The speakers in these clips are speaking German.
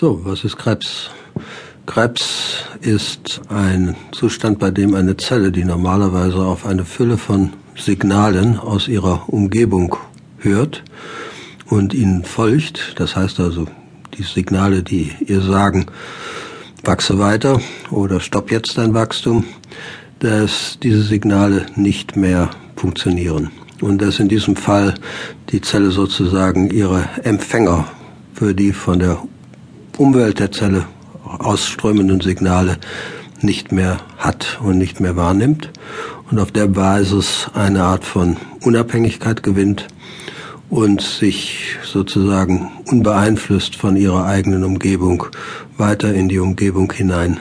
So, was ist Krebs? Krebs ist ein Zustand, bei dem eine Zelle, die normalerweise auf eine Fülle von Signalen aus ihrer Umgebung hört und ihnen folgt, das heißt also die Signale, die ihr sagen, wachse weiter oder stopp jetzt dein Wachstum, dass diese Signale nicht mehr funktionieren. Und dass in diesem Fall die Zelle sozusagen ihre Empfänger für die von der Umwelt der Zelle ausströmenden Signale nicht mehr hat und nicht mehr wahrnimmt und auf der Basis eine Art von Unabhängigkeit gewinnt und sich sozusagen unbeeinflusst von ihrer eigenen Umgebung weiter in die Umgebung hinein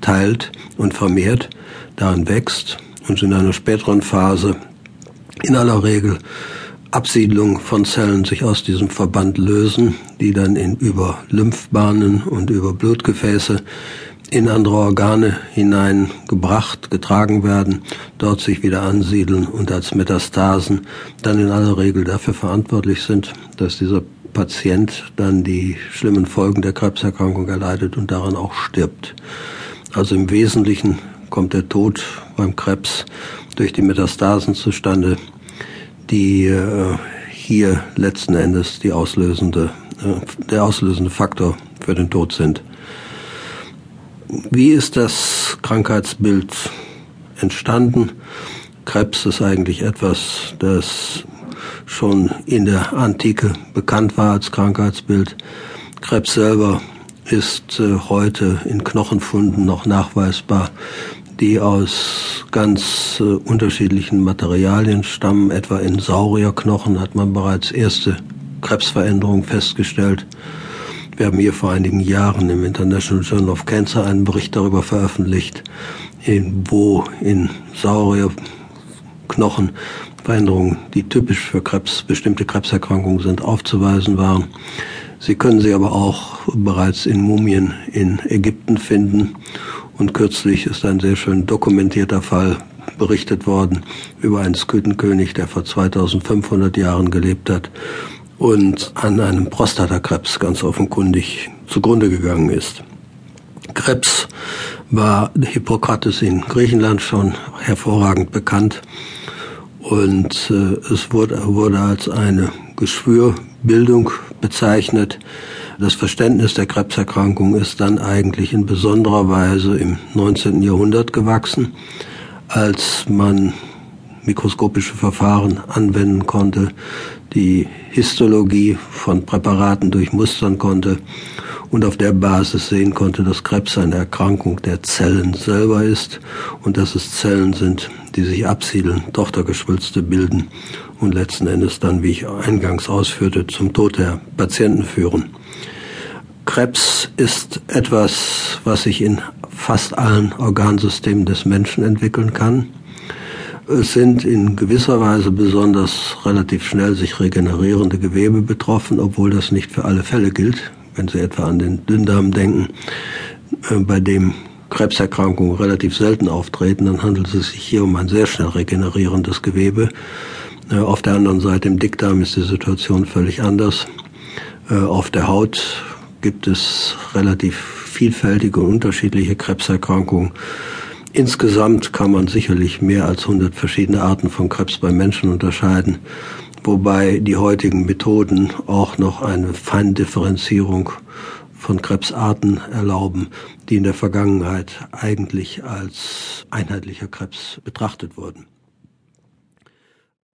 teilt und vermehrt, daran wächst und in einer späteren Phase in aller Regel Absiedlung von Zellen sich aus diesem Verband lösen, die dann in, über Lymphbahnen und über Blutgefäße in andere Organe hineingebracht, getragen werden, dort sich wieder ansiedeln und als Metastasen dann in aller Regel dafür verantwortlich sind, dass dieser Patient dann die schlimmen Folgen der Krebserkrankung erleidet und daran auch stirbt. Also im Wesentlichen kommt der Tod beim Krebs durch die Metastasen zustande, die äh, hier letzten Endes die auslösende, äh, der auslösende Faktor für den Tod sind. Wie ist das Krankheitsbild entstanden? Krebs ist eigentlich etwas, das schon in der Antike bekannt war als Krankheitsbild. Krebs selber ist äh, heute in Knochenfunden noch nachweisbar die aus ganz äh, unterschiedlichen Materialien stammen. Etwa in Saurierknochen hat man bereits erste Krebsveränderungen festgestellt. Wir haben hier vor einigen Jahren im International Journal of Cancer einen Bericht darüber veröffentlicht, in, wo in Saurierknochen Veränderungen, die typisch für Krebs, bestimmte Krebserkrankungen sind, aufzuweisen waren. Sie können sie aber auch bereits in Mumien in Ägypten finden und kürzlich ist ein sehr schön dokumentierter Fall berichtet worden über einen Skythenkönig, der vor 2500 Jahren gelebt hat und an einem Prostatakrebs ganz offenkundig zugrunde gegangen ist. Krebs war Hippokrates in Griechenland schon hervorragend bekannt und äh, es wurde, wurde als eine Geschwürbildung bezeichnet, das Verständnis der Krebserkrankung ist dann eigentlich in besonderer Weise im 19. Jahrhundert gewachsen, als man mikroskopische Verfahren anwenden konnte, die Histologie von Präparaten durchmustern konnte und auf der Basis sehen konnte, dass Krebs eine Erkrankung der Zellen selber ist und dass es Zellen sind, die sich absiedeln, Tochtergeschwülste bilden und letzten Endes dann, wie ich eingangs ausführte, zum Tod der Patienten führen. Krebs ist etwas, was sich in fast allen Organsystemen des Menschen entwickeln kann. Es sind in gewisser Weise besonders relativ schnell sich regenerierende Gewebe betroffen, obwohl das nicht für alle Fälle gilt. Wenn Sie etwa an den Dünndarm denken, äh, bei dem Krebserkrankungen relativ selten auftreten, dann handelt es sich hier um ein sehr schnell regenerierendes Gewebe. Äh, auf der anderen Seite im Dickdarm ist die Situation völlig anders. Äh, auf der Haut gibt es relativ vielfältige und unterschiedliche Krebserkrankungen. Insgesamt kann man sicherlich mehr als 100 verschiedene Arten von Krebs bei Menschen unterscheiden, wobei die heutigen Methoden auch noch eine Feindifferenzierung von Krebsarten erlauben, die in der Vergangenheit eigentlich als einheitlicher Krebs betrachtet wurden.